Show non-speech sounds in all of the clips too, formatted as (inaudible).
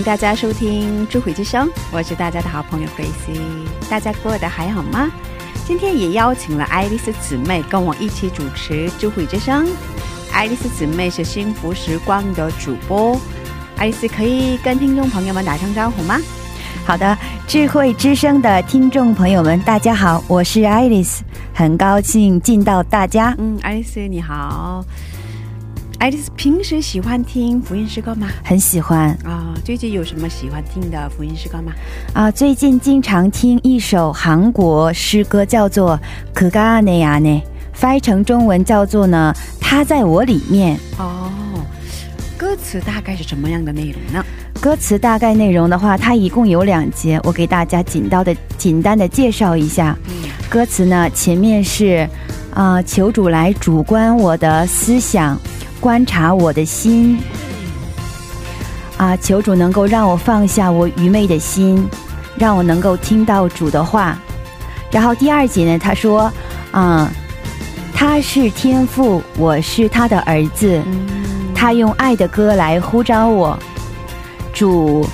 迎大家收听《智慧之声》，我是大家的好朋友 Gracie。大家过得还好吗？今天也邀请了爱丽丝姊妹跟我一起主持《智慧之声》。爱丽丝姊妹是幸福时光的主播，爱丽丝可以跟听众朋友们打声招呼吗？好的，智慧之声的听众朋友们，大家好，我是爱丽丝，很高兴见到大家。嗯，爱丽丝你好。爱丽丝平时喜欢听福音诗歌吗？很喜欢啊，最近有什么喜欢听的福音诗歌吗？啊、最近经常听一首韩国诗歌，叫做《可嘎内亚内》，翻译成中文叫做呢“他在我里面哦，歌词大概是什么样的内容呢？”。歌词大概内容的话，它一共有两节，我给大家简单的简单的介绍一下。嗯歌词呢，前面是啊、求主来主观我的思想，观察我的心。啊，求主能够让我放下我愚昧的心，让我能够听到主的话。然后第二节呢，他说，啊、他是天父，我是他的儿子，嗯他用爱的歌来呼召我。主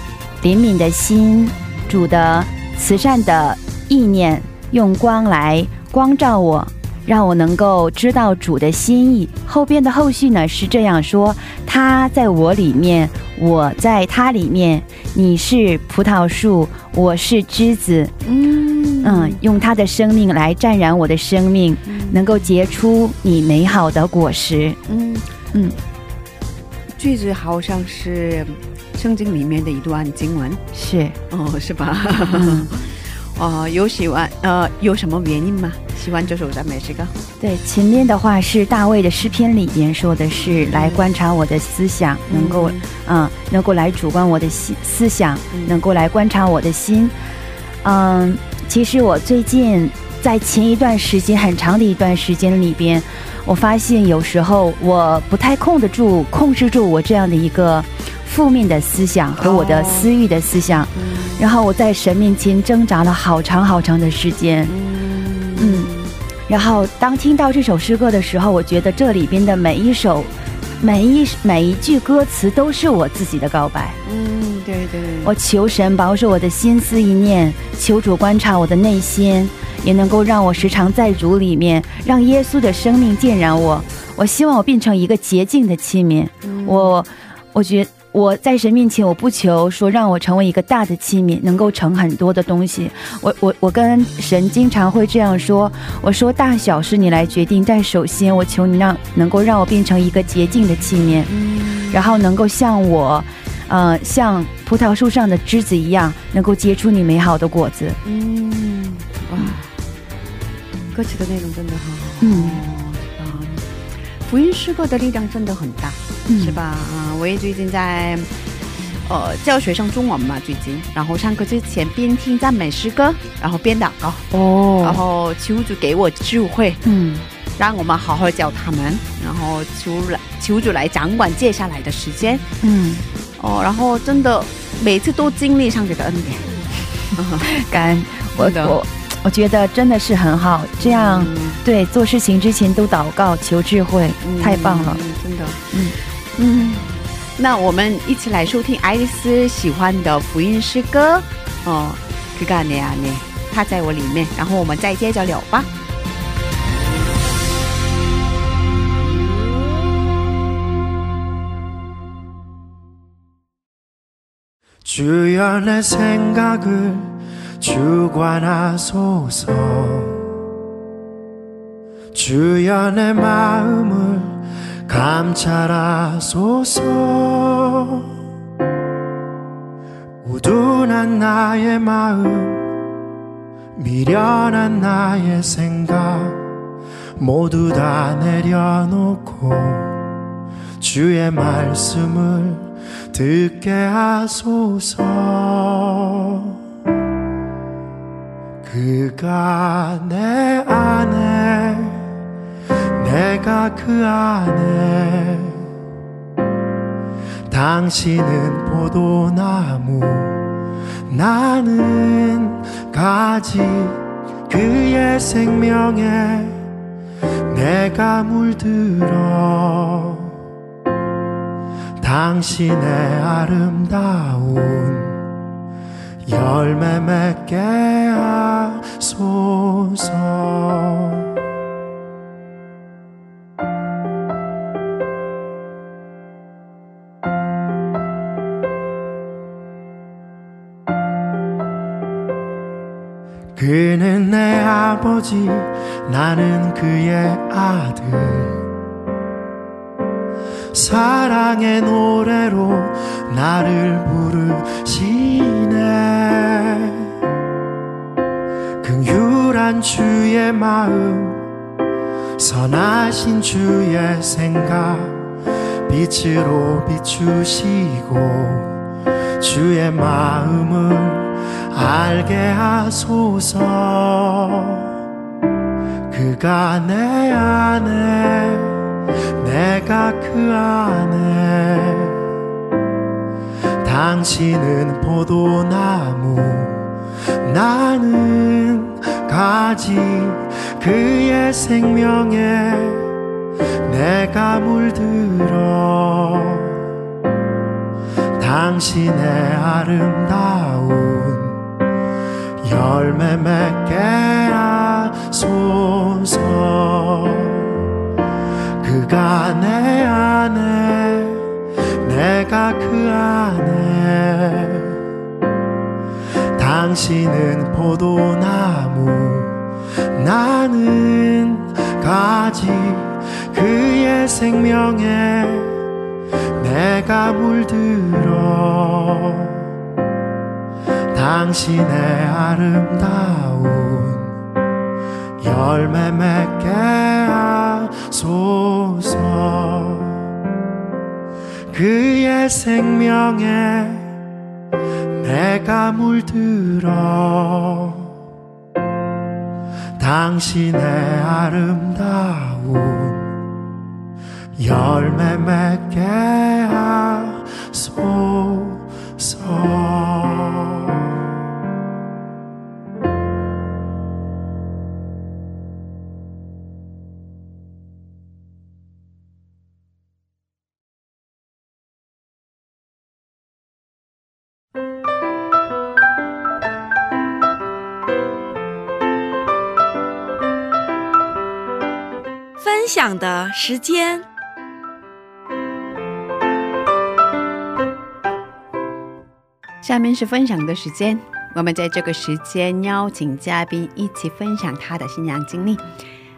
怜悯的心，主的慈善的意念，用光来光照我，让我能够知道主的心意。后边的后续呢是这样说：他在我里面，我在他里面。你是葡萄树，我是枝子。嗯嗯，用他的生命来沾染我的生命，能够结出你美好的果实。嗯嗯，句子好像是圣经里面的一段经文是。哦，是吧？嗯 (laughs) 哦，有喜欢呃，有什么原因吗？喜欢这首赞美诗歌？对，前面的话是大卫的诗篇里边说的是来观察我的思想，能够嗯，能够来主观我的心思想，嗯能够来观察我的心。嗯，其实我最近在前一段时间很长的一段时间里边，我发现有时候我不太控得住、控制住我这样的一个负面的思想和我的哦私欲的思想，嗯然后我在神面前挣扎了好长好长的时间。嗯然后当听到这首诗歌的时候，我觉得这里边的每一首、每一每一句歌词都是我自己的告白。嗯，对对，我求神保守我的心思意念，求主观察我的内心，也能够让我时常在主里面，让耶稣的生命浸染我。我希望我变成一个洁净的器皿。我，我觉我在神面前，我不求说让我成为一个大的器皿，能够盛很多的东西。我我我跟神经常会这样说，我说大小是你来决定，但首先我求你让能够让我变成一个洁净的器皿，然后能够像我，呃，像葡萄树上的枝子一样，能够结出你美好的果子。嗯，哇，歌曲的内容真的很好，嗯啊，福音诗歌的力量真的很大，嗯。是吧？啊，我也最近在呃教学上中文嘛，最近，然后上课之前边听赞美诗歌，然后边祷告，哦。然哦，后求主给我智慧，嗯。让我们好好教他们，然后求来求主来掌管接下来的时间，嗯，哦，然后真的每次都经历上这个恩典，(laughs) 感恩。我的。我我觉得真的是很好，这样、嗯。对做事情之前都祷告求智慧，太棒了。嗯真的，嗯嗯。那我们一起来收听爱丽丝喜欢的福音诗歌哦，그가내안에他在我里面，然后我们再接着聊吧。 주여 내 생각을 주관하소서 주여 내 마음을 감찰하소서. 우둔한 나의 마음 미련한 나의 생각 모두 다 내려놓고 주의 말씀을 듣게 하소서. 그가 내 안에 내가 그 안에 당신은 포도나무 나는 가지 그의 생명에 내가 물들어 당신의 아름다운 열매 맺게 하소서 그는 내 아버지 나는 그의 아들. 사랑의 노래로 나를 부르시네. 긍휼한 주의 마음 선하신 주의 생각 빛으로 비추시고 주의 마음을 알게 하소서. 그가 내 안에 내가 그 안에. 당신은 포도나무 나는 가지. 그의 생명에 내가 물들어 당신의 아름다운 열매 맺게 하소서. 그가 내 안에 내가 그 안에. 당신은 포도나무 나는 가지 그의 생명에 내가 물들어 당신의 아름다운 열매 맺게 하소서. 그의 생명에 내가 물들어 당신의 아름다운 열매 맺게 하소서分享的时间。 下面是分享的时间，我们在这个时间邀请嘉宾一起分享他的信仰经历。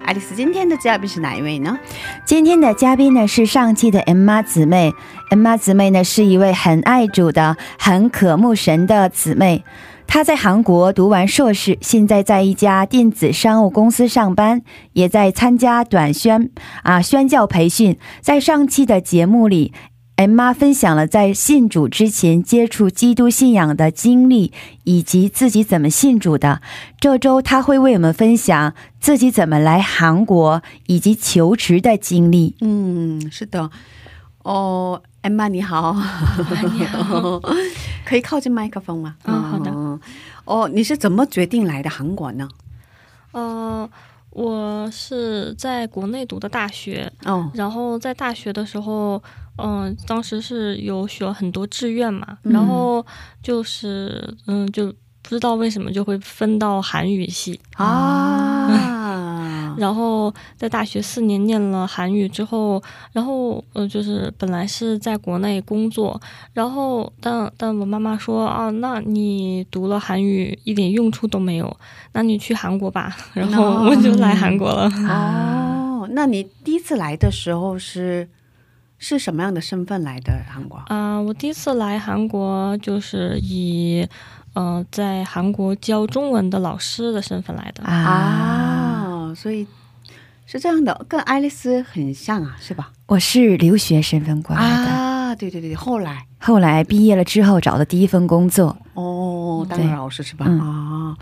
爱丽丝，今天的嘉宾是哪一位呢？今天的嘉宾呢是上期的 M 妈姊妹，M 妈姊妹呢是一位很爱主的、很渴慕神的姊妹。她在韩国读完硕士，现在在一家电子商务公司上班，也在参加短宣啊宣教培训。在上期的节目里，M 妈分享了在信主之前接触基督信仰的经历，以及自己怎么信主的。这周她会为我们分享自己怎么来韩国以及求职的经历。嗯，是的。哦，M 妈你好，你好，可以靠近麦克风吗？嗯好的。哦，你是怎么决定来的韩国呢？呃，我是在国内读的大学，哦，然后在大学的时候，嗯、当时是有选很多志愿嘛，嗯。然后就是嗯，就不知道为什么就会分到韩语系，啊，然后在大学四年念了韩语之后，然后呃，就是本来是在国内工作，然后但但我妈妈说啊，那你读了韩语一点用处都没有，那你去韩国吧，然后我就来韩国了。哦，那你第一次来的时候是是什么样的身份来的韩国？啊、我第一次来韩国就是以呃在韩国教中文的老师的身份来的。啊啊，所以是这样的，跟爱丽丝很像啊，是吧？我是留学身份过来的，啊，对对对，后来后来毕业了之后找的第一份工作，哦，当了老师是吧？嗯啊，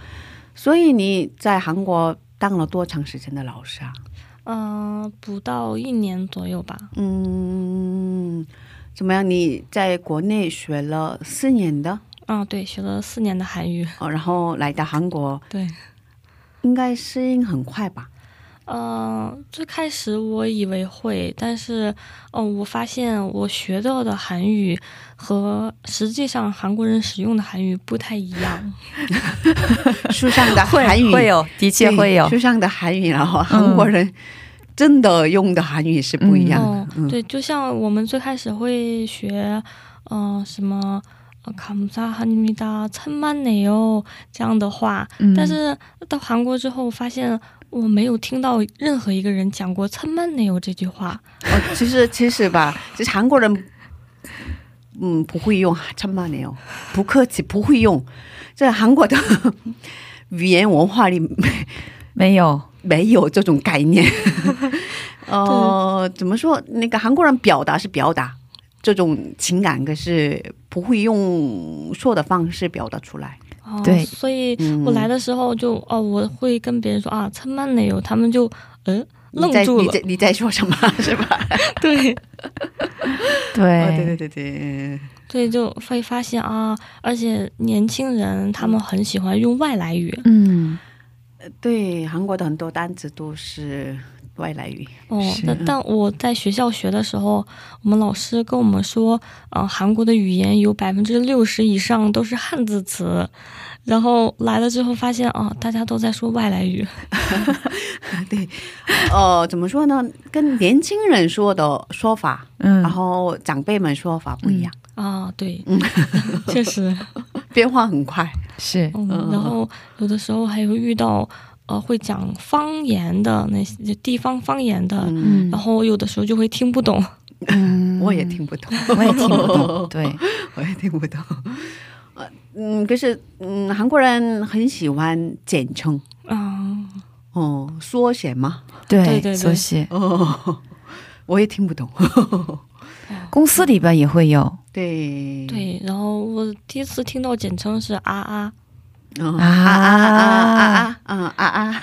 所以你在韩国当了多长时间的老师啊？嗯、不到一年左右吧。嗯，怎么样？你在国内学了四年的啊、对，学了四年的韩语。哦，然后来到韩国，对，应该适应很快吧？嗯，最开始我以为会，但是，哦，我发现我学到的韩语和实际上韩国人使用的韩语不太一样。书上的韩语会有，的确会有，书上的韩语，然后韩国人真的用的韩语是不一样的。嗯，对，就像我们最开始会学，嗯、什么。呃감사합니다，천만네요这样的话，嗯但是到韩国之后发现我没有听到任何一个人讲过천만네요这句话。哦，其实其实吧，其实韩国人，嗯，不会用천만에요，不客气，不会用。在韩国的语言文化里没有，没有这种概念。(laughs) 呃，怎么说？那个韩国人表达是表达 这种情感，可是不会用说的方式表达出来。哦、对所以嗯我来的时候就哦，我会跟别人说啊，천만네요，他们就嗯愣你在住了你在。你在说什么？(laughs) 是吧？对对、哦，对对对对，对，就会发现啊，而且年轻人他们很喜欢用外来语。嗯，对，韩国的很多单词都是 外来语。哦是，但但我在学校学的时候，我们老师跟我们说，呃，韩国的语言有百分之六十以上都是汉字词。然后来了之后发现哦，大家都在说外来语。(laughs) 对，呃，怎么说呢？跟年轻人说的说法，嗯然后长辈们说法不一样，啊，对，确实，(laughs) 变化很快。是，嗯，然后有的时候还会遇到呃会讲方言的那些地方方言的，然后有的时候就会听不懂。嗯。我也听不懂，我也听不懂，对，(laughs) 我也听不懂。呃，嗯，可是，嗯，韩国人很喜欢简称，啊，哦，缩写嘛，对对对。缩写，哦，我也听不懂。(laughs) 公司里边也会有。对，对，然后我第一次听到简称是啊啊，啊。啊啊啊啊啊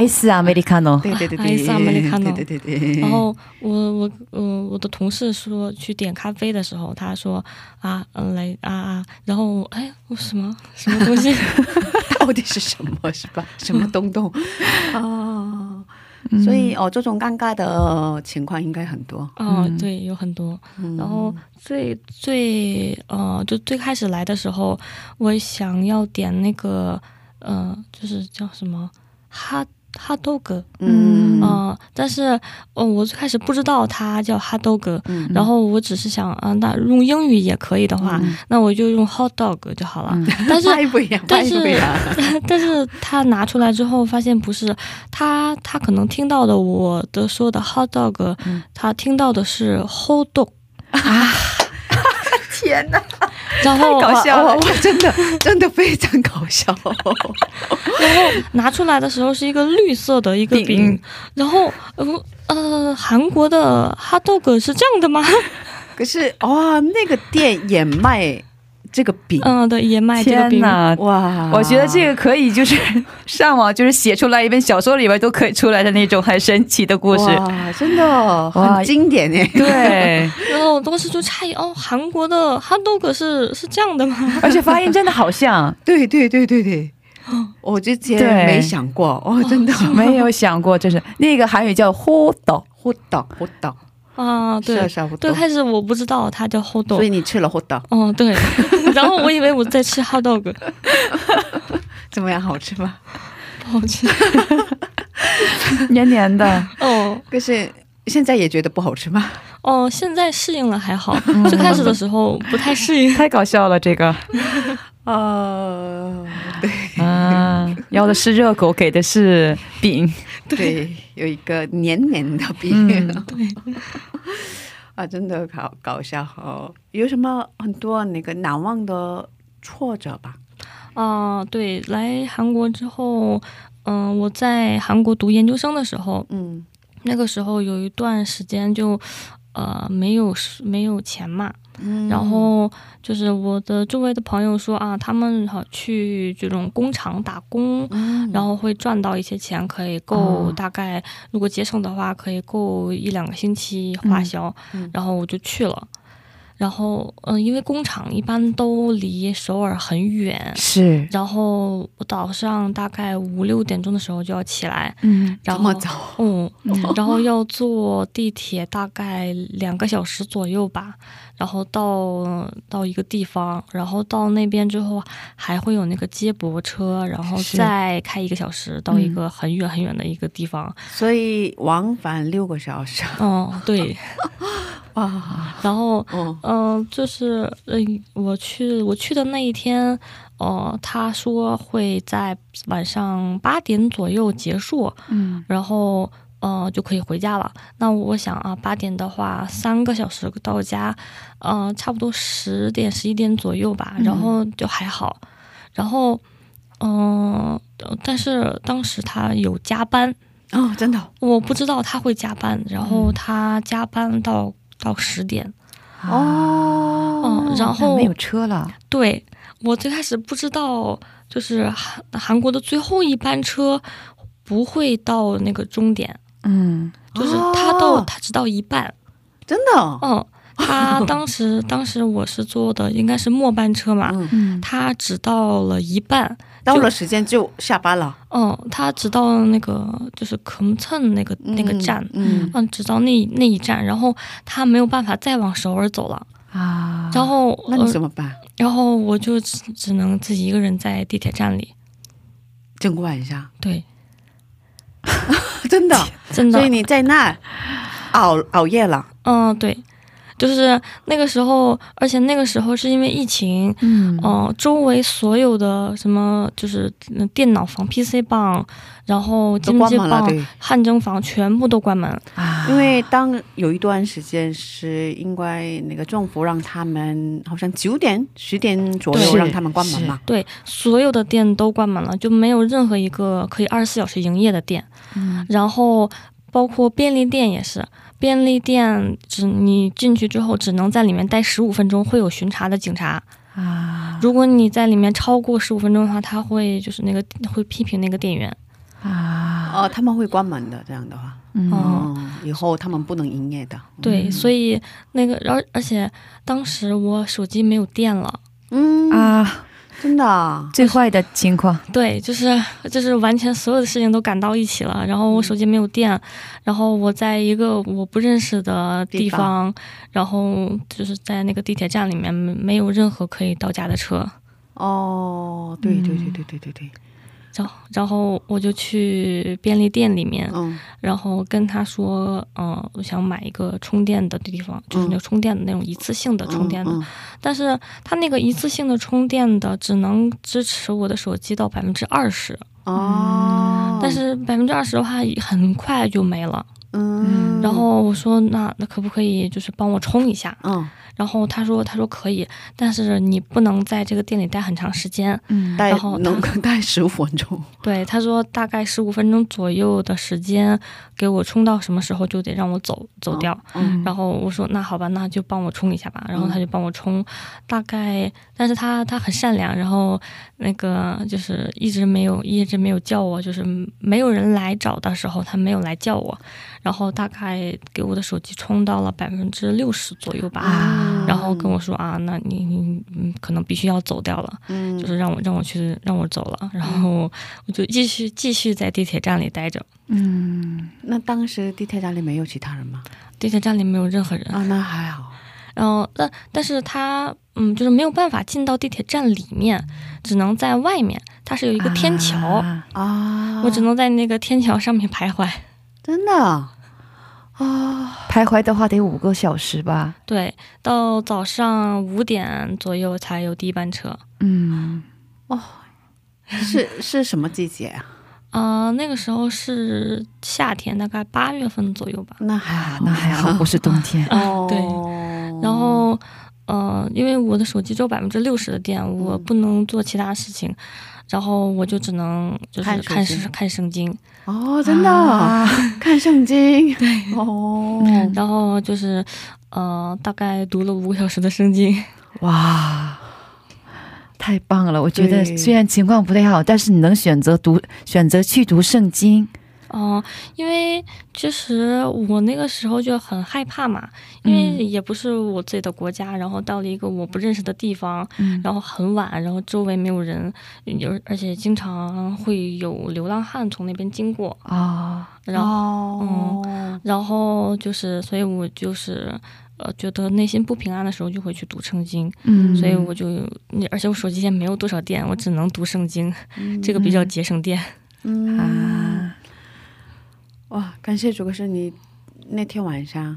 ！Ice Americano，对对对对，Ice Americano，对对对对。然后我我我，我的同事说去点咖啡的时候，他说啊嗯来啊啊，然后哎我什么？什么东西，(laughs) 到底是什么？是吧？什么东东？(laughs) 啊？所以哦，这种尴尬的情况应该很多。哦嗯。对有很多，嗯。然后最最呃就最开始来的时候，我想要点那个呃就是叫什么哈哈豆格。嗯。嗯、但是，呃，我最开始不知道它叫哈豆格，嗯。然后我只是想，啊、那用英语也可以的话，那我就用 hot dog 就好了。但是，(laughs) (laughs) 但是。但是他拿出来之后，发现不是他，他可能听到的我的说的 hot dog，、他听到的是 hot dog，天哪，(laughs) 然后搞笑了哇哇哇真的真的非常搞笑。然后拿出来的时候是一个绿色的一个饼，饼然后呃呃，韩国的 hot dog 是这样的吗？(laughs) 可是哇，那个店也卖这个饼，嗯，对，燕麦这个饼。天哪！哇，我觉得这个可以，就是 (laughs) 上网就是写出来一本小说里边都可以出来的那种很神奇的故事。哇，真的哇很经典哎。对，(laughs) 然后当时就诧异，哦，韩国的 hot dog 是是这样的吗？而且发音真的好像，(laughs) 对对对对对，我之前对没想过哦，真的。没有想过，就是那个韩语叫 “ho do”，活到活到，啊，对是啊，是啊，活最。开始我不知道它叫 hot 所 dog，以你吃了活到哦，对，(laughs) 然后我以为我在吃 hot dog，怎么样？好吃吗？不好吃。(laughs) 黏黏的。哦可是现在也觉得不好吃吗？哦，现在适应了还好，最开始的时候不太适应。(laughs) 太搞笑了，这个呃，对，(laughs) 啊，要的是热狗，给的是饼，(laughs) 对，有一个黏黏的饼。嗯对，(laughs) 啊，真的搞搞笑哦！有什么很多那个难忘的挫折吧？啊、对，来韩国之后，嗯、我在韩国读研究生的时候，嗯那个时候有一段时间就，呃，没有没有钱嘛，嗯。然后就是我的周围的朋友说啊，他们好去这种工厂打工，嗯。然后会赚到一些钱，可以够哦大概如果节省的话，可以够一两个星期花销。然后我就去了。然后，嗯、因为工厂一般都离首尔很远，是，然后我早上大概五六点钟的时候就要起来，嗯然后这么早，嗯，嗯。然后要坐地铁大概两个小时左右吧，然后到到一个地方，然后到那边之后还会有那个接驳车，然后再开一个小时到一个很远很远的一个地方。所以往返六个小时。嗯，对，(laughs) 哇，然后哦，嗯、就是呃，我去我去的那一天，呃，他说会在晚上八点左右结束，嗯。然后呃就可以回家了。那我想啊，八点的话，三个小时到家，呃，差不多十点十一点左右吧，嗯然后就还好。然后，嗯、呃但是当时他有加班，哦，真的我不知道他会加班，然后他加班到到十点。哦，嗯，然后没有车了，对我最开始不知道，就是韩韩国的最后一班车不会到那个终点，嗯就是他到、哦他只到一半。真的哦，嗯，他当时当时我是坐的应该是末班车嘛，他只到了一半。到了时间就下班了，嗯，他只到那个就是금천那个那个站。嗯，嗯，只到那那一站，然后他没有办法再往首尔走了，啊，然后那你呃怎么办？然后我就只只能自己一个人在地铁站里，静观一下，对，(laughs) 真的，(laughs) 真的。所以，你在那儿熬熬夜了，嗯，对，就是那个时候，而且那个时候是因为疫情，嗯嗯、周围所有的什么就是嗯电脑房、PC 房，然后都金街关门了，房、汗蒸房全部都关门。啊，因为当有一段时间是应该那个政府让他们好像九点、十点左右让他们关门嘛，对，所有的店都关门了，就没有任何一个可以二十四小时营业的店。嗯然后包括便利店也是，便利店只你进去之后只能在里面待十五分钟，会有巡查的警察。啊。如果你在里面超过十五分钟的话，他会就是那个会批评那个店员。啊，哦，他们会关门的，这样的话，嗯。以后他们不能营业的，对，所以那个而而且当时我手机没有电了。嗯，啊，真的啊，最坏的情况，对，就是就是完全所有的事情都赶到一起了，然后我手机没有电，然后我在一个我不认识的地地方，然后就是在那个地铁站里面没没有任何可以到家的车，哦，对对对对对对对，然后然后我就去便利店里面，嗯然后跟他说，嗯、我想买一个充电的地方，就是那个充电的那种一次性的充电的，嗯但是他那个一次性的充电的只能支持我的手机到百分之二十，嗯哦，但是百分之二十的话很快就没了。嗯，然后我说那那可不可以就是帮我充一下？嗯，然后他说他说可以，但是你不能在这个店里待很长时间。嗯待然后能 (laughs) 待十五分钟，对，他说大概十五分钟左右的时间给我充到什么时候就得让我走走掉。嗯然后我说那好吧，那就帮我充一下吧。然后他就帮我充，大概，但是他他很善良，然后那个就是一直没有一直没有叫我，就是没有人来找的时候，他没有来叫我。然后大概给我的手机充到了百分之六十左右吧。啊然后跟我说啊，那你你嗯可能必须要走掉了，嗯，就是让我让我去让我走了，然后我就继续继续在地铁站里待着，嗯。那当时地铁站里没有其他人吗？地铁站里没有任何人，啊，那还好，然后但但是他嗯就是没有办法进到地铁站里面，只能在外面，它是有一个天桥，啊。啊，我只能在那个天桥上面徘徊，真的啊，徘徊的话得五个小时吧，对，到早上五点左右才有第一班车。嗯。哦。是是什么季节啊？啊、那个时候是夏天，大概八月份左右吧。那还啊好，，那还好，不是冬天。(laughs) 哦，对。然后，呃，因为我的手机只有百分之六十的电，我不能做其他事情，然后我就只能就是看圣看圣经，哦，真的、啊看圣经，(laughs) 对，哦，(laughs) 然后就是呃，大概读了五个小时的圣经。(laughs) 哇，太棒了！我觉得虽然情况不太好，但是你能选择读，选择去读圣经，哦、因为其实我那个时候就很害怕嘛，因为嗯。也不是我自己的国家，然后到了一个我不认识的地方，嗯。然后很晚，然后周围没有人，有而且经常会有流浪汉从那边经过，哦，然后、哦，然后就是，所以我就是呃觉得内心不平安的时候就会去读圣经，嗯，所以我就，而且我手机现在没有多少电，我只能读圣经，这个比较节省电。嗯，啊，(laughs) 哇，感谢主，可是你那天晚上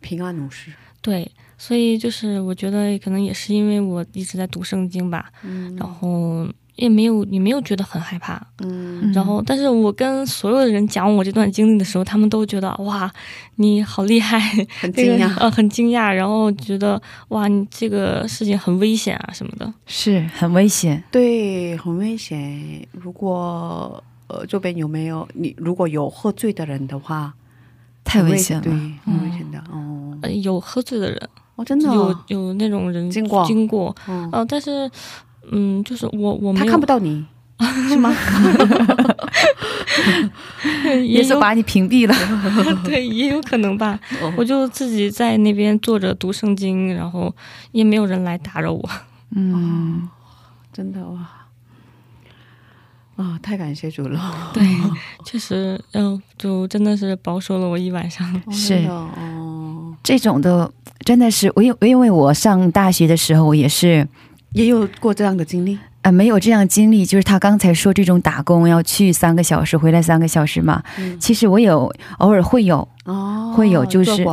平安无事，对，所以就是我觉得可能也是因为我一直在读圣经吧，嗯然后也没有也没有觉得很害怕，嗯然后但是我跟所有的人讲我这段经历的时候，他们都觉得哇，你好厉害，很惊讶，呃很惊讶，然后觉得哇，你这个事情很危险啊什么的。是很危险。对，很危险。如果呃这边有没有你如果有喝醉的人的话，太危险了，对，很危险的、哦。呃，有喝醉的人，哦，真的有哦、有那种人经过经过，嗯呃，但是嗯，就是我我没他看不到你，(laughs) 是吗？(laughs) 也是把你屏蔽了。(laughs) 对，也有可能吧。哦我就自己在那边坐着读圣经，然后也没有人来打扰我。嗯，真的哇。啊、太感谢主了！对，确实，嗯、就真的是保守了我一晚上。(laughs) 哦是哦，这种的真的是我因因为我上大学的时候，我也是也有过这样的经历。呃没有这样经历，就是他刚才说这种打工要去三个小时，回来三个小时嘛。嗯，其实我有偶尔会有，哦，会有就是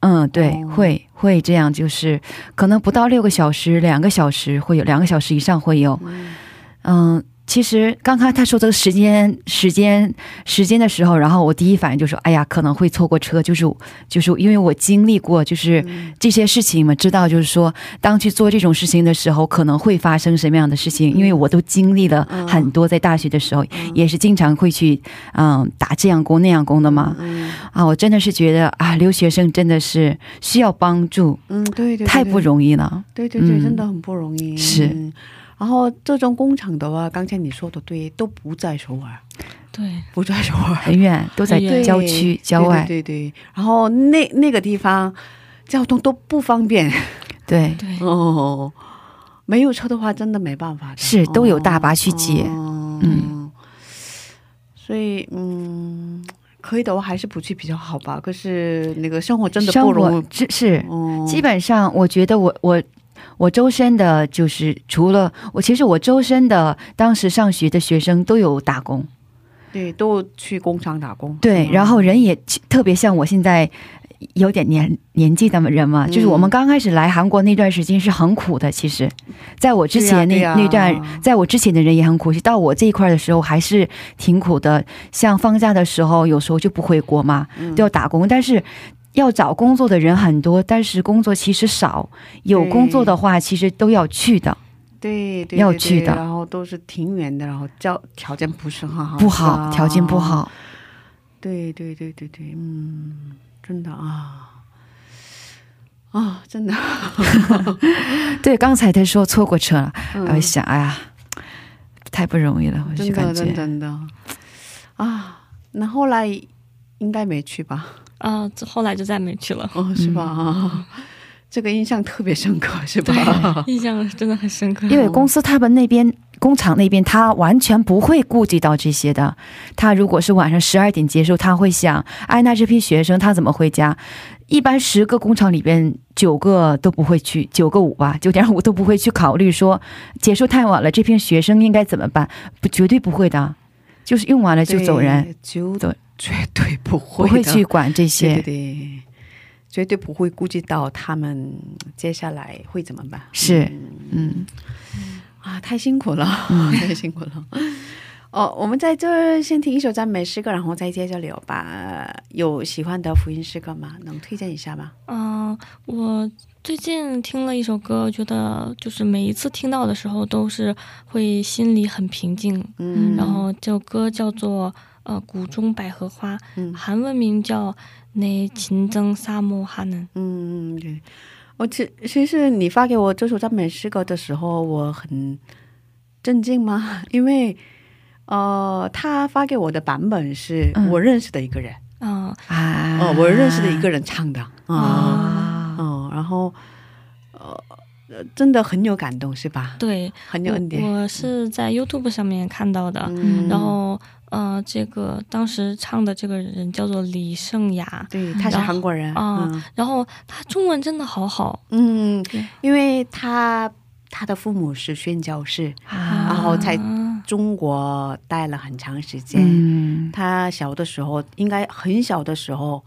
嗯，对，哦会会这样，就是可能不到六个小时，两个小时会有，两个小时以上会有。嗯嗯，其实刚刚他说这个时间、时间、时间的时候，然后我第一反应就说：“哎呀，可能会错过车。”就是就是因为我经历过，就是嗯这些事情嘛，知道就是说，当去做这种事情的时候，可能会发生什么样的事情。因为我都经历了嗯很多，在大学的时候、嗯也是经常会去嗯打这样工那样工的嘛。嗯啊，我真的是觉得啊，留学生真的是需要帮助，嗯，对对对，太不容易了。对对对，嗯真的很不容易。是嗯然后这种工厂的话，刚才你说的对，都不在首尔，对，不在首尔，很远，都在郊区、郊外。对对对。对然后那那个地方交通都不方便。对。对，哦，没有车的话真的没办法，是都有大巴去接。哦。嗯，所以嗯，可以的话还是不去比较好吧。可是那个生活真的不容易，是基本上我觉得我我。我周身的，就是除了我，其实我周身的当时上学的学生都有打工，对都去工厂打工，对，嗯然后人也特别像我现在有点年年纪的人嘛，就是我们刚开始来韩国那段时间是很苦的。其实，在我之前那、那段，在我之前的人也很苦，到我这一块的时候还是挺苦的。像放假的时候，有时候就不回国嘛，嗯都要打工，但是。要找工作的人很多，但是工作其实少。有工作的话，其实都要去的，对对对要去的然后都是挺远的，然后条条件不是很好，不好，条件不。好。对对对对对，嗯，真的啊啊，真的，(laughs) 对，刚才他说错过车了，嗯我想，哎呀，太不容易了，我就感觉真的真的啊，那后来应该没去吧？啊、这后来就再没去了，哦，是吧？啊 (laughs) 这个印象特别深刻，是吧？(laughs) 印象真的很深刻。因为公司他们那边工厂那边，他完全不会顾及到这些的。他如果是晚上十二点结束，他会想，哎，那这批学生他怎么回家？一般十个工厂里边九个都不会去，九个五吧，九点五都不会去考虑说结束太晚了，这批学生应该怎么办？不，绝对不会的，就是用完了就走人，对绝对不不会不会去管这些。对对，绝对不会顾及到他们接下来会怎么办。是嗯嗯啊，太辛苦了，嗯 (laughs) 太辛苦了。哦，我们在这儿先听一首赞美诗歌，然后再接着聊吧。呃有喜欢的福音诗歌吗？能推荐一下吗？嗯、我最近听了一首歌，觉得就是每一次听到的时候，都是会心里很平静。嗯，然后这首歌叫做呃谷中百合花，嗯，韩文名叫那金正沙漠哈能。嗯嗯，对。我其其实你发给我这首赞美诗歌的时候，我很震惊吗？(laughs) 因为，呃，他发给我的版本是我认识的一个人，嗯、哦、啊，哦，我认识的一个人唱的，啊，哦，哦然后，呃。呃真的很有感动，是吧？对，很有恩典。我我是在 YouTube 上面看到的，嗯。然后呃，这个当时唱的这个人叫做李圣雅，对，他是韩国人。啊嗯。然后他中文真的好好，嗯，因为他他的父母是宣教士，啊。然后在啊中国待了很长时间。嗯。他小的时候，应该很小的时候，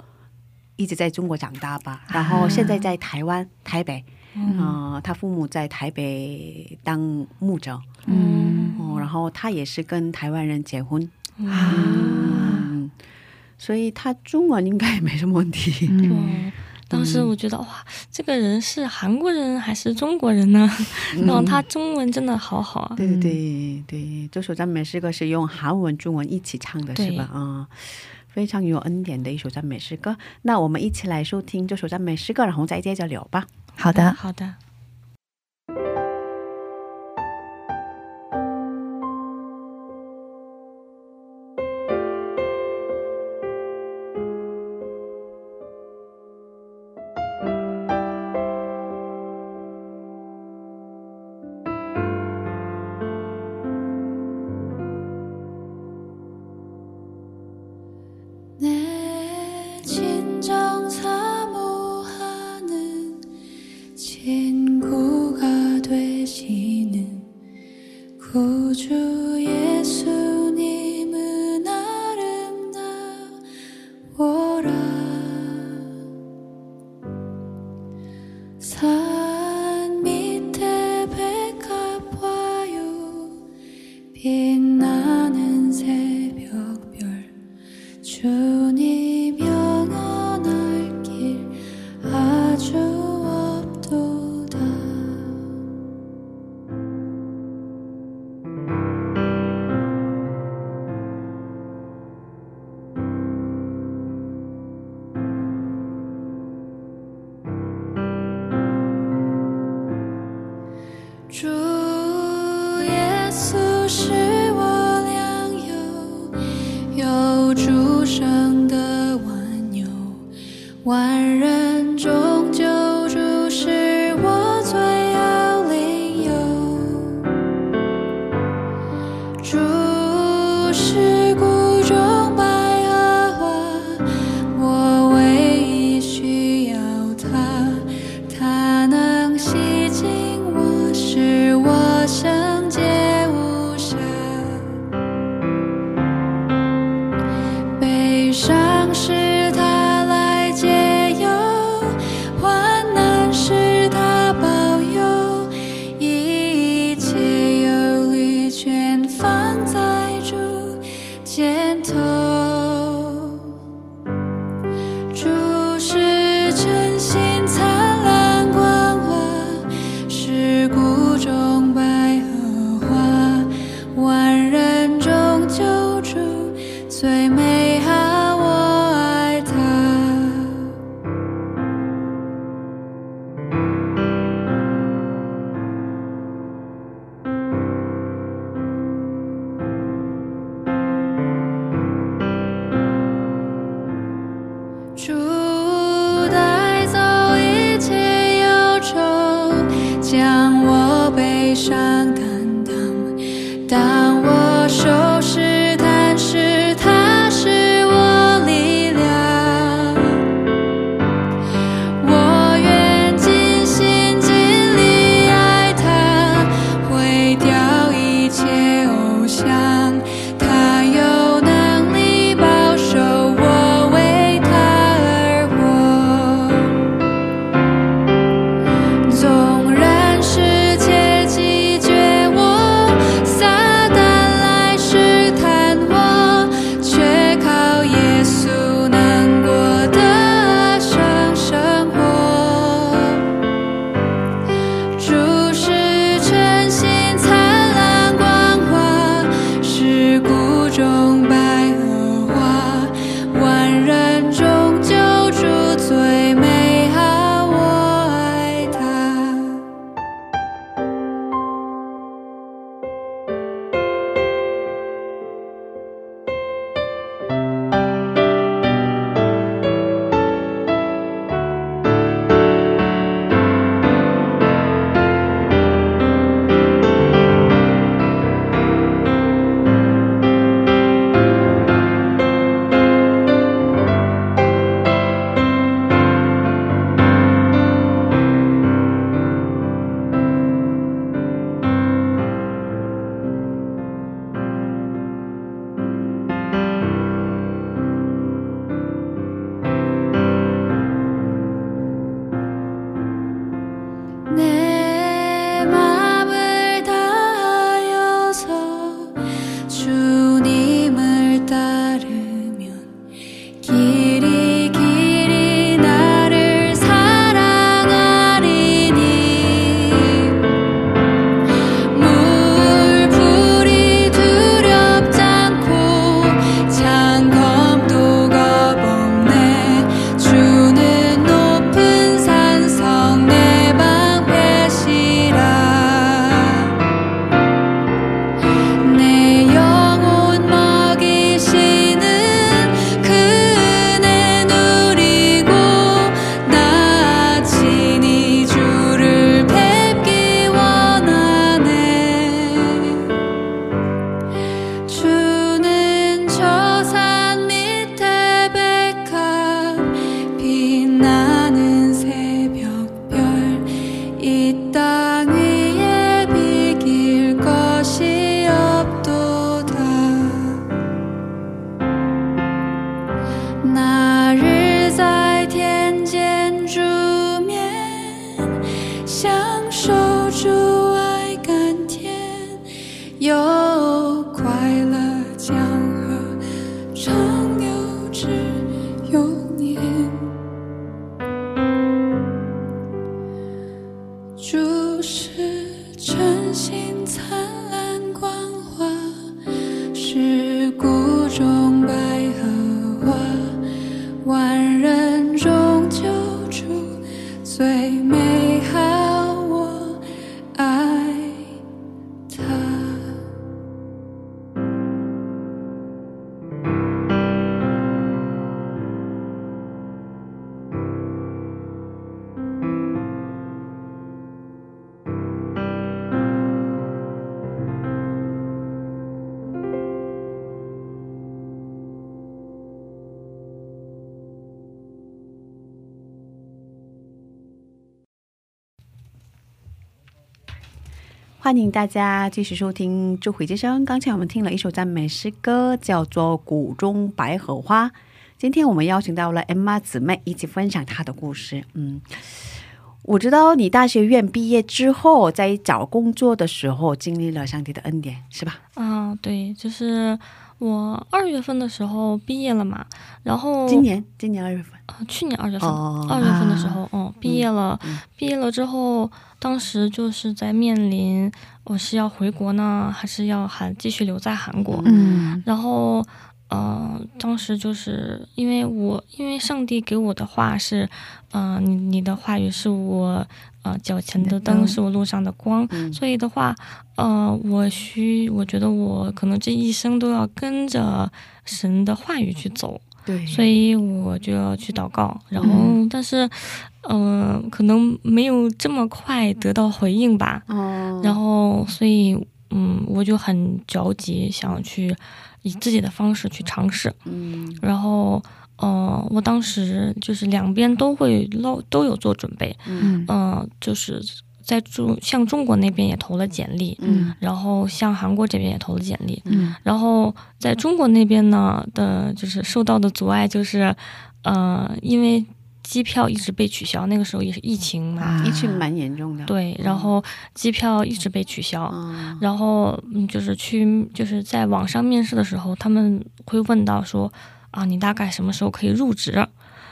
一直在中国长大吧。然后现在在台湾台北，嗯。呃，他父母在台北当牧者，嗯。哦，然后他也是跟台湾人结婚，啊嗯，所以他中文应该也没什么问题。嗯，当时我觉得哇，这个人是韩国人还是中国人呢？然后他中文真的好好啊。对对对对，这首赞美诗歌是用韩文、中文一起唱的，是吧？啊、非常有恩典的一首赞美诗歌。那我们一起来收听这首赞美诗歌，然后再接着聊吧。好的，好的。欢迎大家继续收听《智慧之声》。刚才我们听了一首赞美诗歌，叫做《谷中百合花》。今天我们邀请到了 Emma 姊妹一起分享她的故事。嗯，我知道你大学院毕业之后，在找工作的时候经历了上帝的恩典，是吧？嗯，对，就是我二月份的时候毕业了嘛，然后今年，今年二月份。啊，去年二月份，哦二、月份的时候，嗯，毕业了，嗯毕业了之后，当时就是在面临我是要回国呢，还是要还继续留在韩国，嗯然后。呃，当时就是因为我，因为上帝给我的话是，嗯、你你的话语是我呃脚前的灯，是我路上的光，嗯。所以的话，呃，我需我觉得我可能这一生都要跟着神的话语去走，对，所以我就要去祷告，然后、嗯。但是，嗯、可能没有这么快得到回应吧，哦，然后所以嗯，我就很着急，想去以自己的方式去尝试，嗯然后。呃，我当时就是两边都会捞都有做准备，嗯嗯、就是在中向中国那边也投了简历，嗯然后向韩国这边也投了简历，嗯然后在中国那边呢的，就是受到的阻碍就是，呃，因为机票一直被取消，那个时候也是疫情嘛，啊疫情蛮严重的。对，然后机票一直被取消，嗯，然后嗯，就是去就是在网上面试的时候，他们会问到说啊，你大概什么时候可以入职？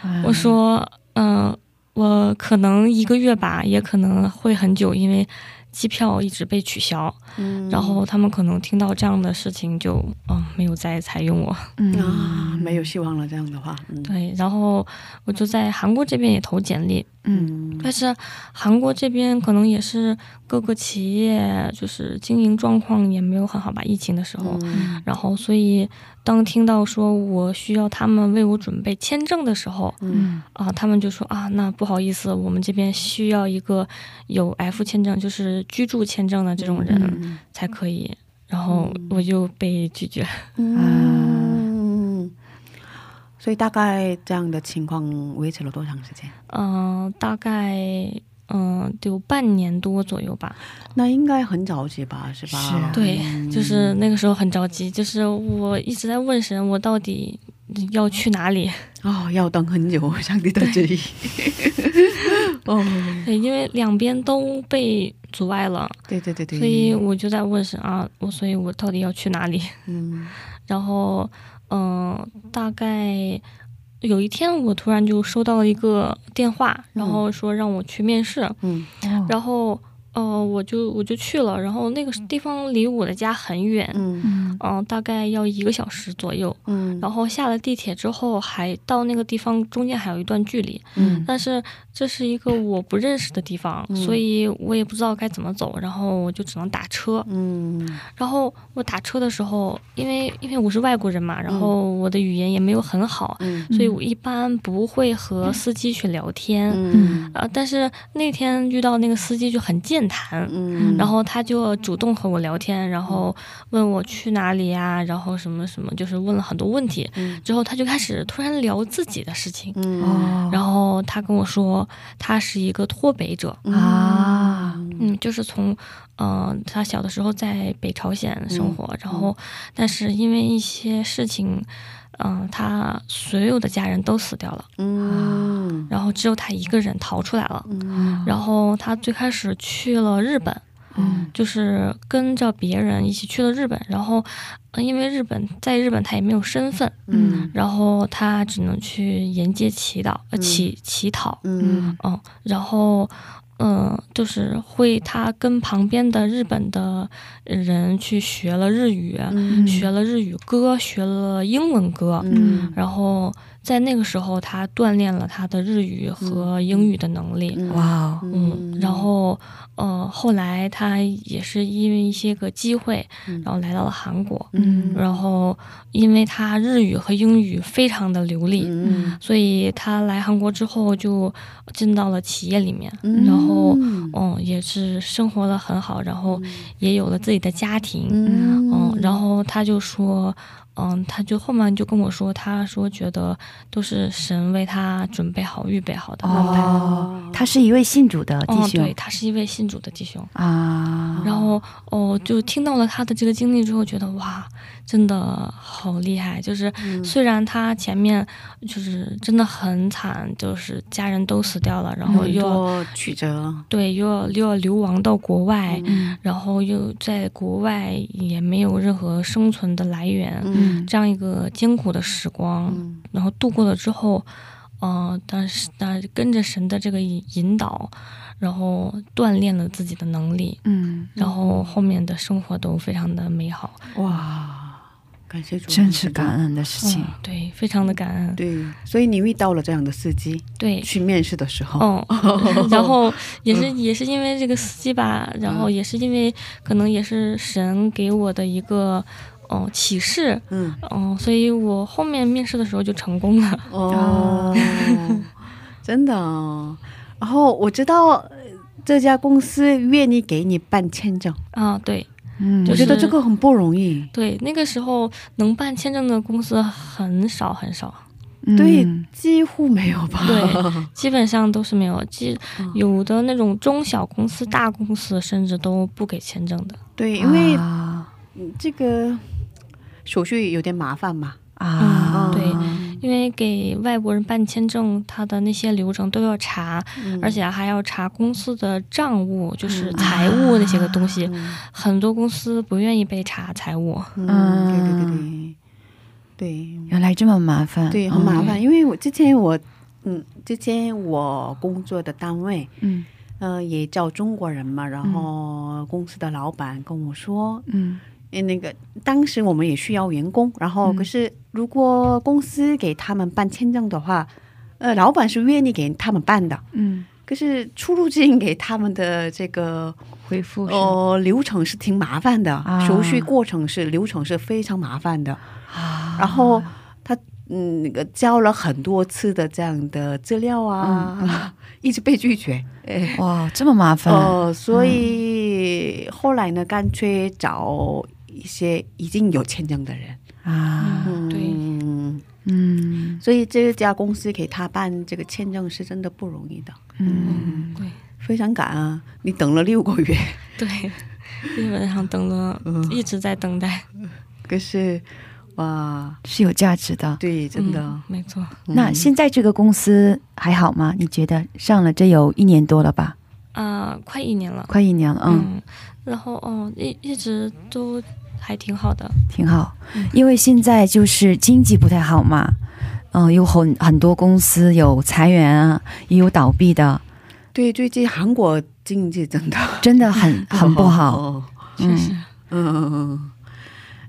嗯我说，嗯、我可能一个月吧，也可能会很久，因为机票一直被取消。嗯然后他们可能听到这样的事情就，嗯，没有再采用我。嗯啊，没有希望了，这样的话，嗯，对，然后我就在韩国这边也投简历，嗯但是韩国这边可能也是各个企业就是经营状况也没有很好吧，疫情的时候。嗯然后，所以当听到说我需要他们为我准备签证的时候，嗯啊，他们就说啊，那不好意思，我们这边需要一个有 F 签证，就是居住签证的这种人嗯才可以。然后我就被拒绝。嗯，(laughs) 所以大概这样的情况维持了多长时间？嗯、大概嗯、得有半年多左右吧。那应该很着急吧，是吧？是对，嗯就是那个时候很着急，就是我一直在问神，我到底要去哪里？哦，要等很久，上帝的旨意。哦，(laughs) 对，因为两边都被阻碍了，对对对对，所以我就在问神啊，我所以我到底要去哪里？嗯然后，嗯、大概有一天我突然就收到了一个电话，然后说让我去面试，嗯。哦。然后，呃，我就我就去了，然后那个地方离我的家很远，嗯、嗯。大概要一个小时左右。嗯，然后下了地铁之后，还到那个地方中间还有一段距离，嗯但是这是一个我不认识的地方，嗯所以我也不知道该怎么走，然后我就只能打车。嗯。然后我打车的时候，因为因为我是外国人嘛，然后我的语言也没有很好，嗯所以我一般不会和司机去聊天。嗯。呃，但是那天遇到那个司机就很健谈，嗯，然后他就主动和我聊天，然后问我去哪里呀、然后什么什么，就是问了很多问题。嗯。之后他就开始突然聊自己的事情，然后他跟我说他是一个脱北者，啊。嗯，就是从，呃，他小的时候在北朝鲜生活，然后，但是因为一些事情，嗯、他所有的家人都死掉了，嗯。然后只有他一个人逃出来了。嗯。然后他最开始去了日本，嗯。就是跟着别人一起去了日本，然后，呃因为日本在日本他也没有身份，嗯。然后他只能去沿街祈祷，呃乞乞讨，嗯。嗯，然后，嗯、就是会他跟旁边的日本的人去学了日语，嗯学了日语歌，学了英文歌，嗯然后在那个时候他锻炼了他的日语和英语的能力。哇哦，嗯，然后，呃，后来他也是因为一些个机会，嗯。然后来到了韩国，嗯。然后因为他日语和英语非常的流利，嗯。所以他来韩国之后就进到了企业里面，嗯。然后，嗯，也是生活的很好，然后也有了自己的家庭，嗯。嗯，然后他就说，嗯，他就后面就跟我说，他说觉得都是神为他准备好、预备好的安排。哦，他是一位信主的弟哦，兄、对，他是一位信主的弟兄。啊，然后哦，就听到了他的这个经历之后，觉得哇，真的好厉害。就是虽然他前面就是真的很惨，就是家人都死掉了，然后又要、曲折，对又要又要流亡到国外，嗯。然后又在国外也没有任何生存的来源，嗯。这样一个艰苦的时光，嗯。然后度过了之后，嗯、但是但是跟着神的这个引引导，然后锻炼了自己的能力，嗯，然后后面的生活都非常的美好，哇，感谢主，真是感恩的事情。嗯。，对，非常的感恩，对，所以你遇到了这样的司机，对。去面试的时候，嗯，(laughs) 然后也是也是因为这个司机吧，然后也是因为可能也是神给我的一个哦启示，嗯，嗯，所以我后面面试的时候就成功了。哦，(laughs) (laughs) 真的哦。然后我知道呃这家公司愿意给你办签证，啊，对嗯，我觉得这个很不容易。对，那个时候能办签证的公司很少很少，对嗯，几乎没有吧？对 (laughs) 基本上都是没有，基有的那种中小公司、大公司甚至都不给签证的。对，因为啊这个手续有点麻烦嘛。啊，嗯对因为给外国人办签证，他的那些流程都要查，嗯而且还要查公司的账务，就是财务那些个东西。嗯很多公司不愿意被查财务。嗯，对对对对对原来这么麻烦，对，很麻烦。因为我之前我嗯，之前我工作的单位，嗯呃，也叫中国人嘛，然后公司的老板跟我说，嗯诶那个当时我们也需要员工，然后嗯。可是如果公司给他们办签证的话，呃，老板是愿意给他们办的，嗯，可是出入境给他们的这个回复哦呃流程是挺麻烦的，啊手续过程是流程是非常麻烦的，啊，然后他嗯那个交了很多次的这样的资料啊，一直被拒绝，哎。哇，这么麻烦，呃，所以后来呢，干脆找一些已经有签证的人。啊，嗯，对，嗯，嗯所以这家公司给他办这个签证是真的不容易的，嗯，对非常赶啊。你等了六个月，对，基本上等了，一直在等待。可是哇，是有价值的。对，真的。嗯没错。那现在这个公司还好吗？你觉得上了这有一年多了吧？啊、快一年了。快一年了，嗯，嗯，然后哦，一一直都还挺好的。挺好。因为现在就是经济不太好嘛，嗯、有很很多公司有裁员啊，也有倒闭的，对，最近韩国经济真的 (laughs) 真的很 (laughs) 很不好。哦确实，嗯嗯嗯，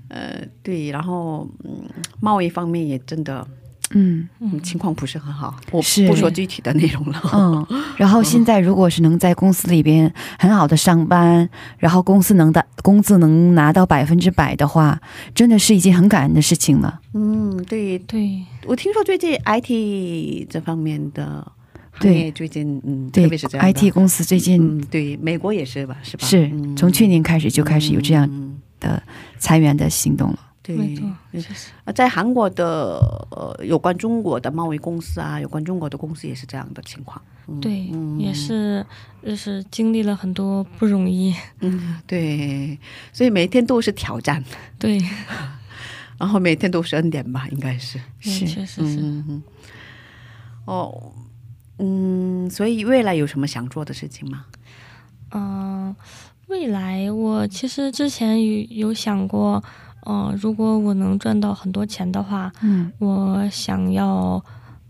呃，对，然后嗯，贸易方面也真的嗯嗯情况不是很好，我是不说具体的内容了。嗯，然后现在如果是能在公司里边很好的上班，然后公司能的工资能拿到百分之百的话，真的是一件很感恩的事情了。嗯，对，对，我听说最近 IT 这方面的行对业最近嗯，对特别是这样，IT 公司最近嗯，对，美国也是吧？是吧？是嗯从去年开始就开始有这样嗯的裁员的行动了。对。啊，在韩国的呃，有关中国的贸易公司啊，有关中国的公司也是这样的情况。嗯对，嗯也是，就是经历了很多不容易。嗯，对，所以每天都是挑战，对，(laughs) 然后每天都是恩典吧，应该是。是确实是。哦，嗯，所以未来有什么想做的事情吗？嗯未来我其实之前有有想过，呃，如果我能赚到很多钱的话，嗯。我想要，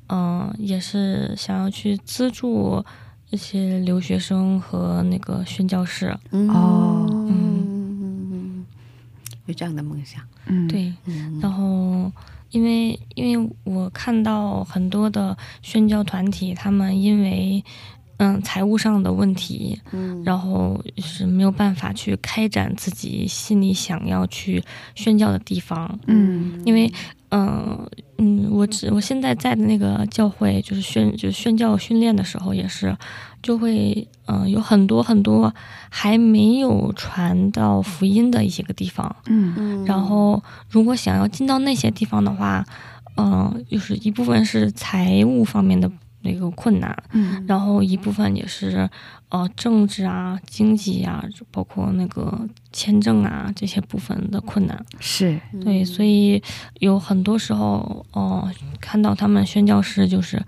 嗯、也是想要去资助一些留学生和那个宣教士。哦。嗯，有这样的梦想，嗯，，对，嗯。然后因为因为我看到很多的宣教团体，他们因为嗯财务上的问题，嗯然后是没有办法去开展自己心里想要去宣教的地方，嗯因为嗯嗯，我只我现在在的那个教会，就是宣就是宣教训练的时候，也是就会嗯、有很多很多还没有传到福音的一些个地方，嗯。嗯。然后如果想要进到那些地方的话，嗯、就是一部分是财务方面的那个困难，嗯然后一部分也是呃政治啊、经济啊，包括那个签证啊这些部分的困难。是，对，所以有很多时候，哦、看到他们宣教师就是，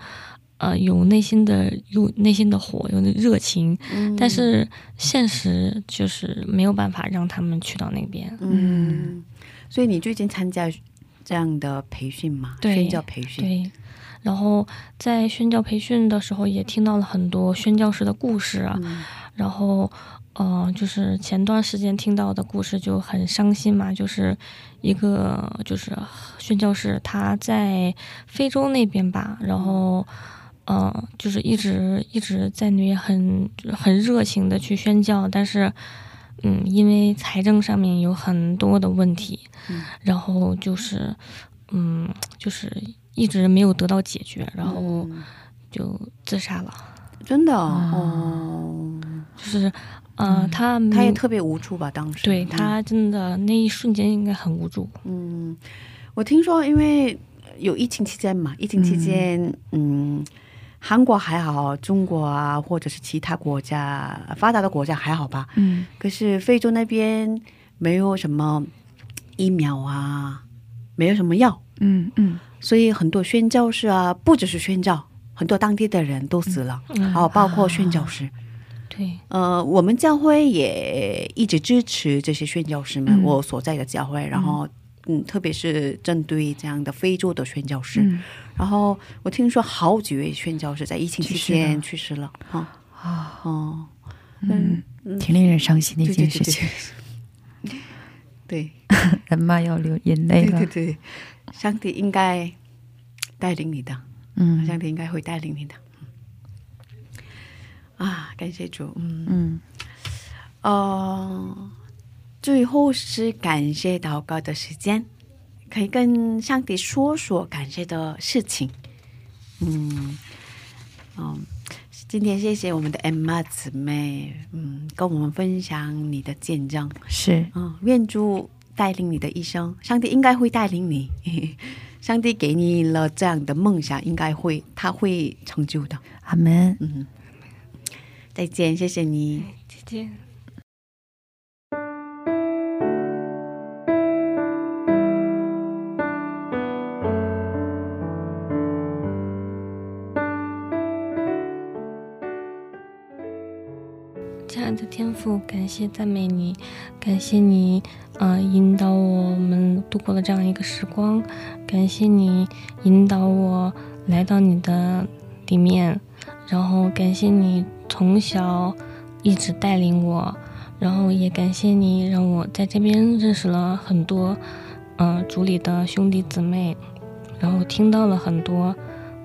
呃，有内心的有内心的火，有热情，嗯但是现实就是没有办法让他们去到那边。嗯，所以你最近参加这样的培训吗？对宣教培训，对，然后在宣教培训的时候，也听到了很多宣教师的故事啊。嗯然后，呃，就是前段时间听到的故事就很伤心嘛，就是一个就是宣教师他在非洲那边吧，然后。呃，就是一直一直在那边很很热情的去宣教，但是，嗯，因为财政上面有很多的问题，嗯然后就是，嗯，就是一直没有得到解决，然后嗯。就自杀了。真的啊？哦，就是，呃，他他也特别无助吧？当时。对他真的那一瞬间应该很无助。嗯，我听说因为有疫情期间嘛，疫情期间，嗯韩国还好，中国啊，或者是其他国家发达的国家还好吧？嗯。可是非洲那边没有什么疫苗啊，没有什么药，嗯嗯所以很多宣教士啊，不只是宣教，很多当地的人都死了，嗯。还有包括宣教士。对，呃，我们教会也一直支持这些宣教师们，嗯。我所在的教会，然后嗯，特别是针对这样的非洲的宣教师，嗯。然后我听说好几位宣教师在疫情期间去世了，哈、啊。哦，嗯，挺令人伤心的一件事情。对，，对。(laughs) 人嘛要流眼泪了。对对，对，上帝应该带领你的，嗯上帝应该会带领你的。啊，感谢主，嗯。嗯呃，最后是感谢祷告的时间，可以跟上帝说说感谢的事情。嗯嗯，今天谢谢我们的 Emma 姊妹，嗯，跟我们分享你的见证。是嗯，愿主带领你的一生，上帝应该会带领你。(laughs) 上帝给你了这样的梦想，应该会，他会成就的。阿门。嗯，再见，谢谢你。姐姐。天赋，感谢赞美你，感谢你，呃，引导我们度过了这样一个时光，感谢你引导我来到你的里面，然后感谢你从小一直带领我，然后也感谢你让我在这边认识了很多，呃，组里的兄弟姊妹，然后听到了很多，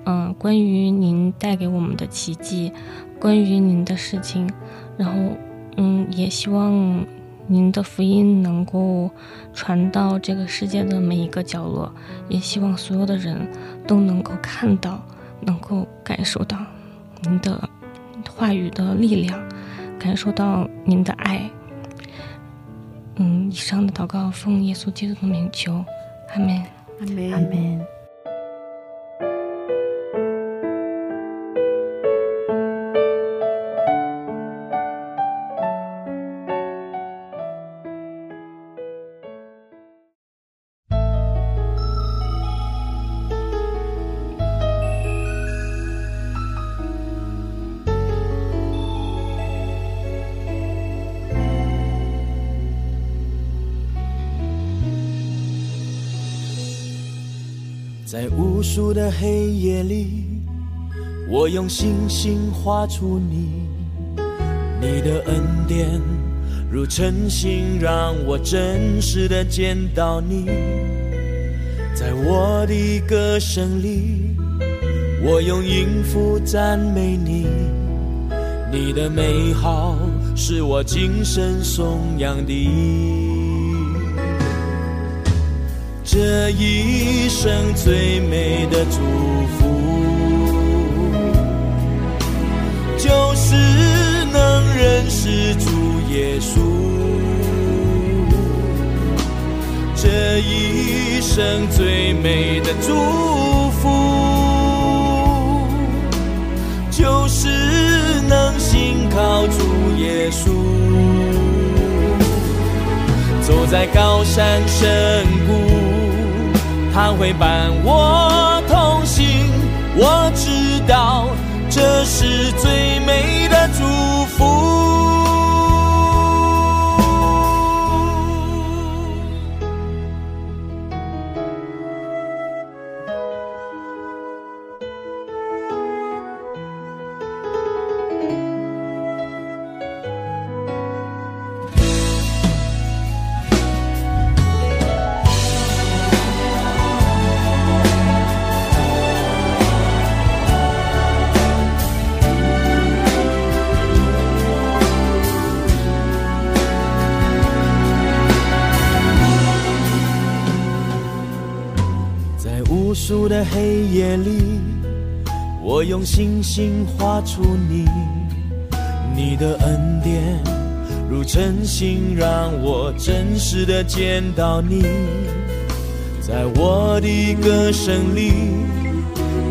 嗯、关于您带给我们的奇迹，关于您的事情，然后，嗯，也希望您的福音能够传到这个世界的每一个角落，也希望所有的人都能够看到，能够感受到您的话语的力量，感受到您的爱。嗯，以上的祷告奉耶稣基督的名求，阿门。阿门阿门。在无数的黑夜里，我用星星画出你，你的恩典如晨星，让我真实的见到你。在我的歌声里，我用音符赞美你，你的美好是我今生颂扬的。这一生最美的祝福，就是能认识主耶稣。这一生最美的祝福，就是能信靠主耶稣。走在高山深谷。他会伴我同行，我知道这是最美的祝福。的黑夜里，我用星星画出你，你的恩典如晨星，让我真实的见到你。在我的歌声里，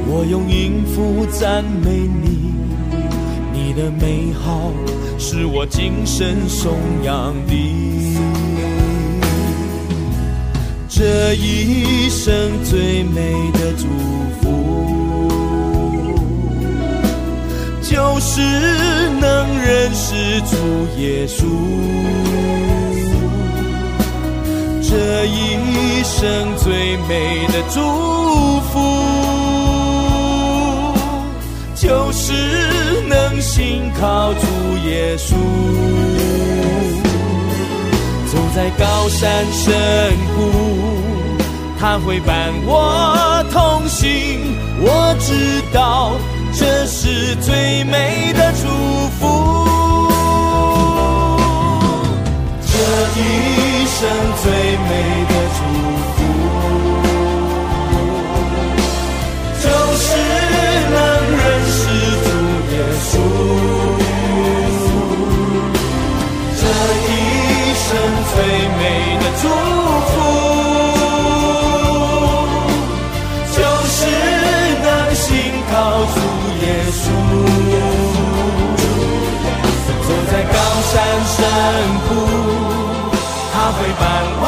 我用音符赞美你，你的美好是我今生颂扬的。这一生最美的祝福，就是能认识主耶稣。这一生最美的祝福，就是能信靠主耶稣。在高山深谷。他会伴我同行，我知道这是最美的祝福。这一生最美的最美的祝福。靠主耶稣，走在高山深谷，他会伴我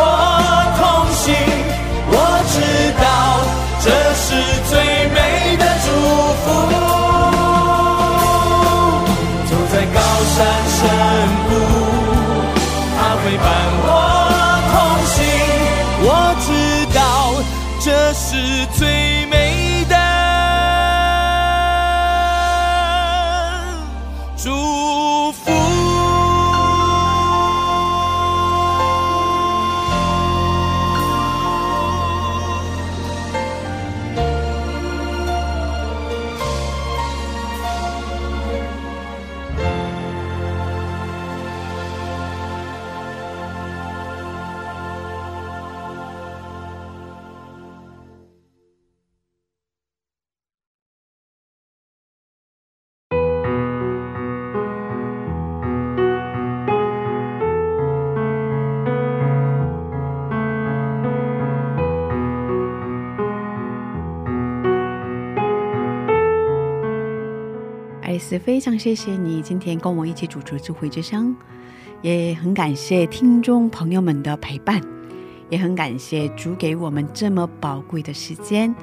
这是最非常谢谢你今天跟我一起主持智慧之声，也很感谢听众朋友们的陪伴，也很感谢主给我们这么宝贵的时间，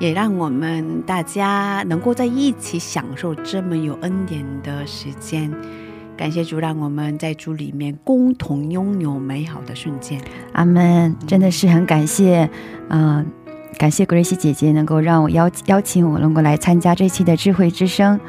也让我们大家能够在一起享受这么有恩典的时间。感谢主，让我们在主里面共同拥有美好的瞬间。阿门！真的是很感谢，嗯。感谢格瑞西姐姐能够让我邀邀请我能够来参加这期的智慧之声，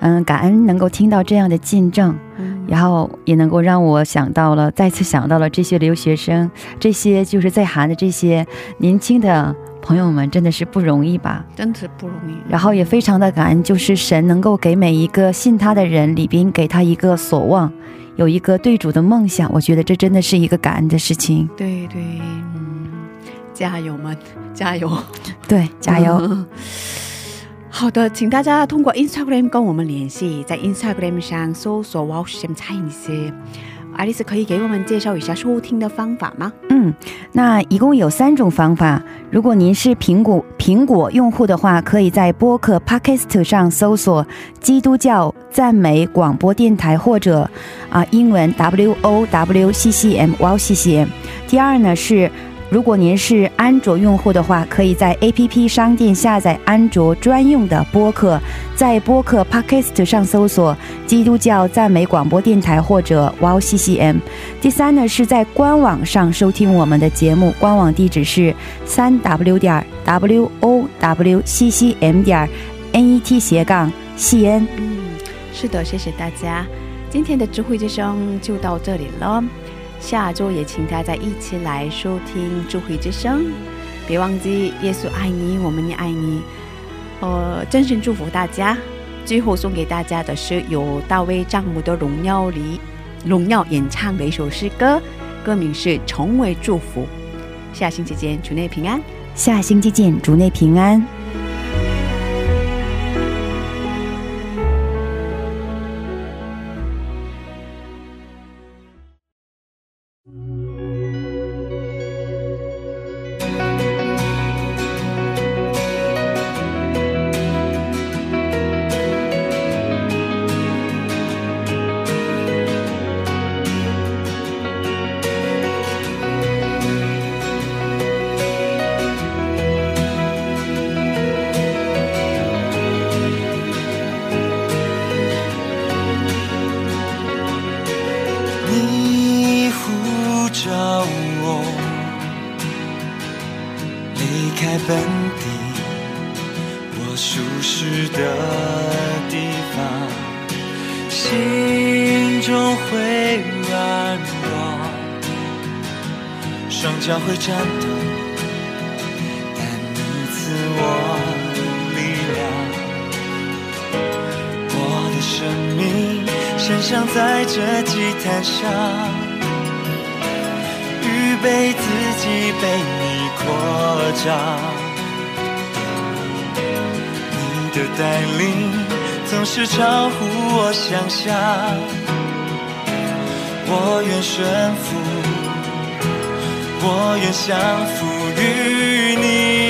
嗯，感恩能够听到这样的见证，嗯然后也能够让我想到了，再次想到了这些留学生，这些就是在韩的这些年轻的朋友们，真的是不容易吧。真的是不容易。然后也非常的感恩，就是神能够给每一个信他的人里边给他一个所望，有一个对主的梦想，我觉得这真的是一个感恩的事情。对对，嗯，加油们，加油！对，加油！嗯 (laughs) 好的，请大家通过 Instagram 跟我们联系，在 Instagram 上搜索 w a s h m Chinese。爱丽丝可以给我们介绍一下收听的方法吗？嗯，那一共有三种方法。如果您是苹果苹果用户的话，可以在播客 Podcast 上搜索“基督教赞美广播电台”或者啊、英文 W O W C C M W C C M。第二呢是。如果您是安卓用户的话，可以在 APP 商店下载安卓专用的播客，在播客 Podcast 上搜索“基督教赞美广播电台”或者 Wow CCM。第三呢，是在官网上收听我们的节目，官网地址是三 w 点 w o w c c m 点 n e t 斜杠 c n。嗯，是的，谢谢大家。今天的智慧之声就到这里了，下周也请大家一起来收听智慧之声。别忘记，耶稣爱你，我们也爱你。呃，真心祝福大家。最后送给大家的是由大卫丈母的荣耀里荣耀演唱的一首诗歌，歌名是《成为祝福》。下星期见，主内平安。下星期见，主内平安。双脚会颤抖，但你赐我力量，我的生命。身上在这祭坛上，预备自己被你扩张。你的带领总是超乎我想象，我愿顺服，我愿降服于你。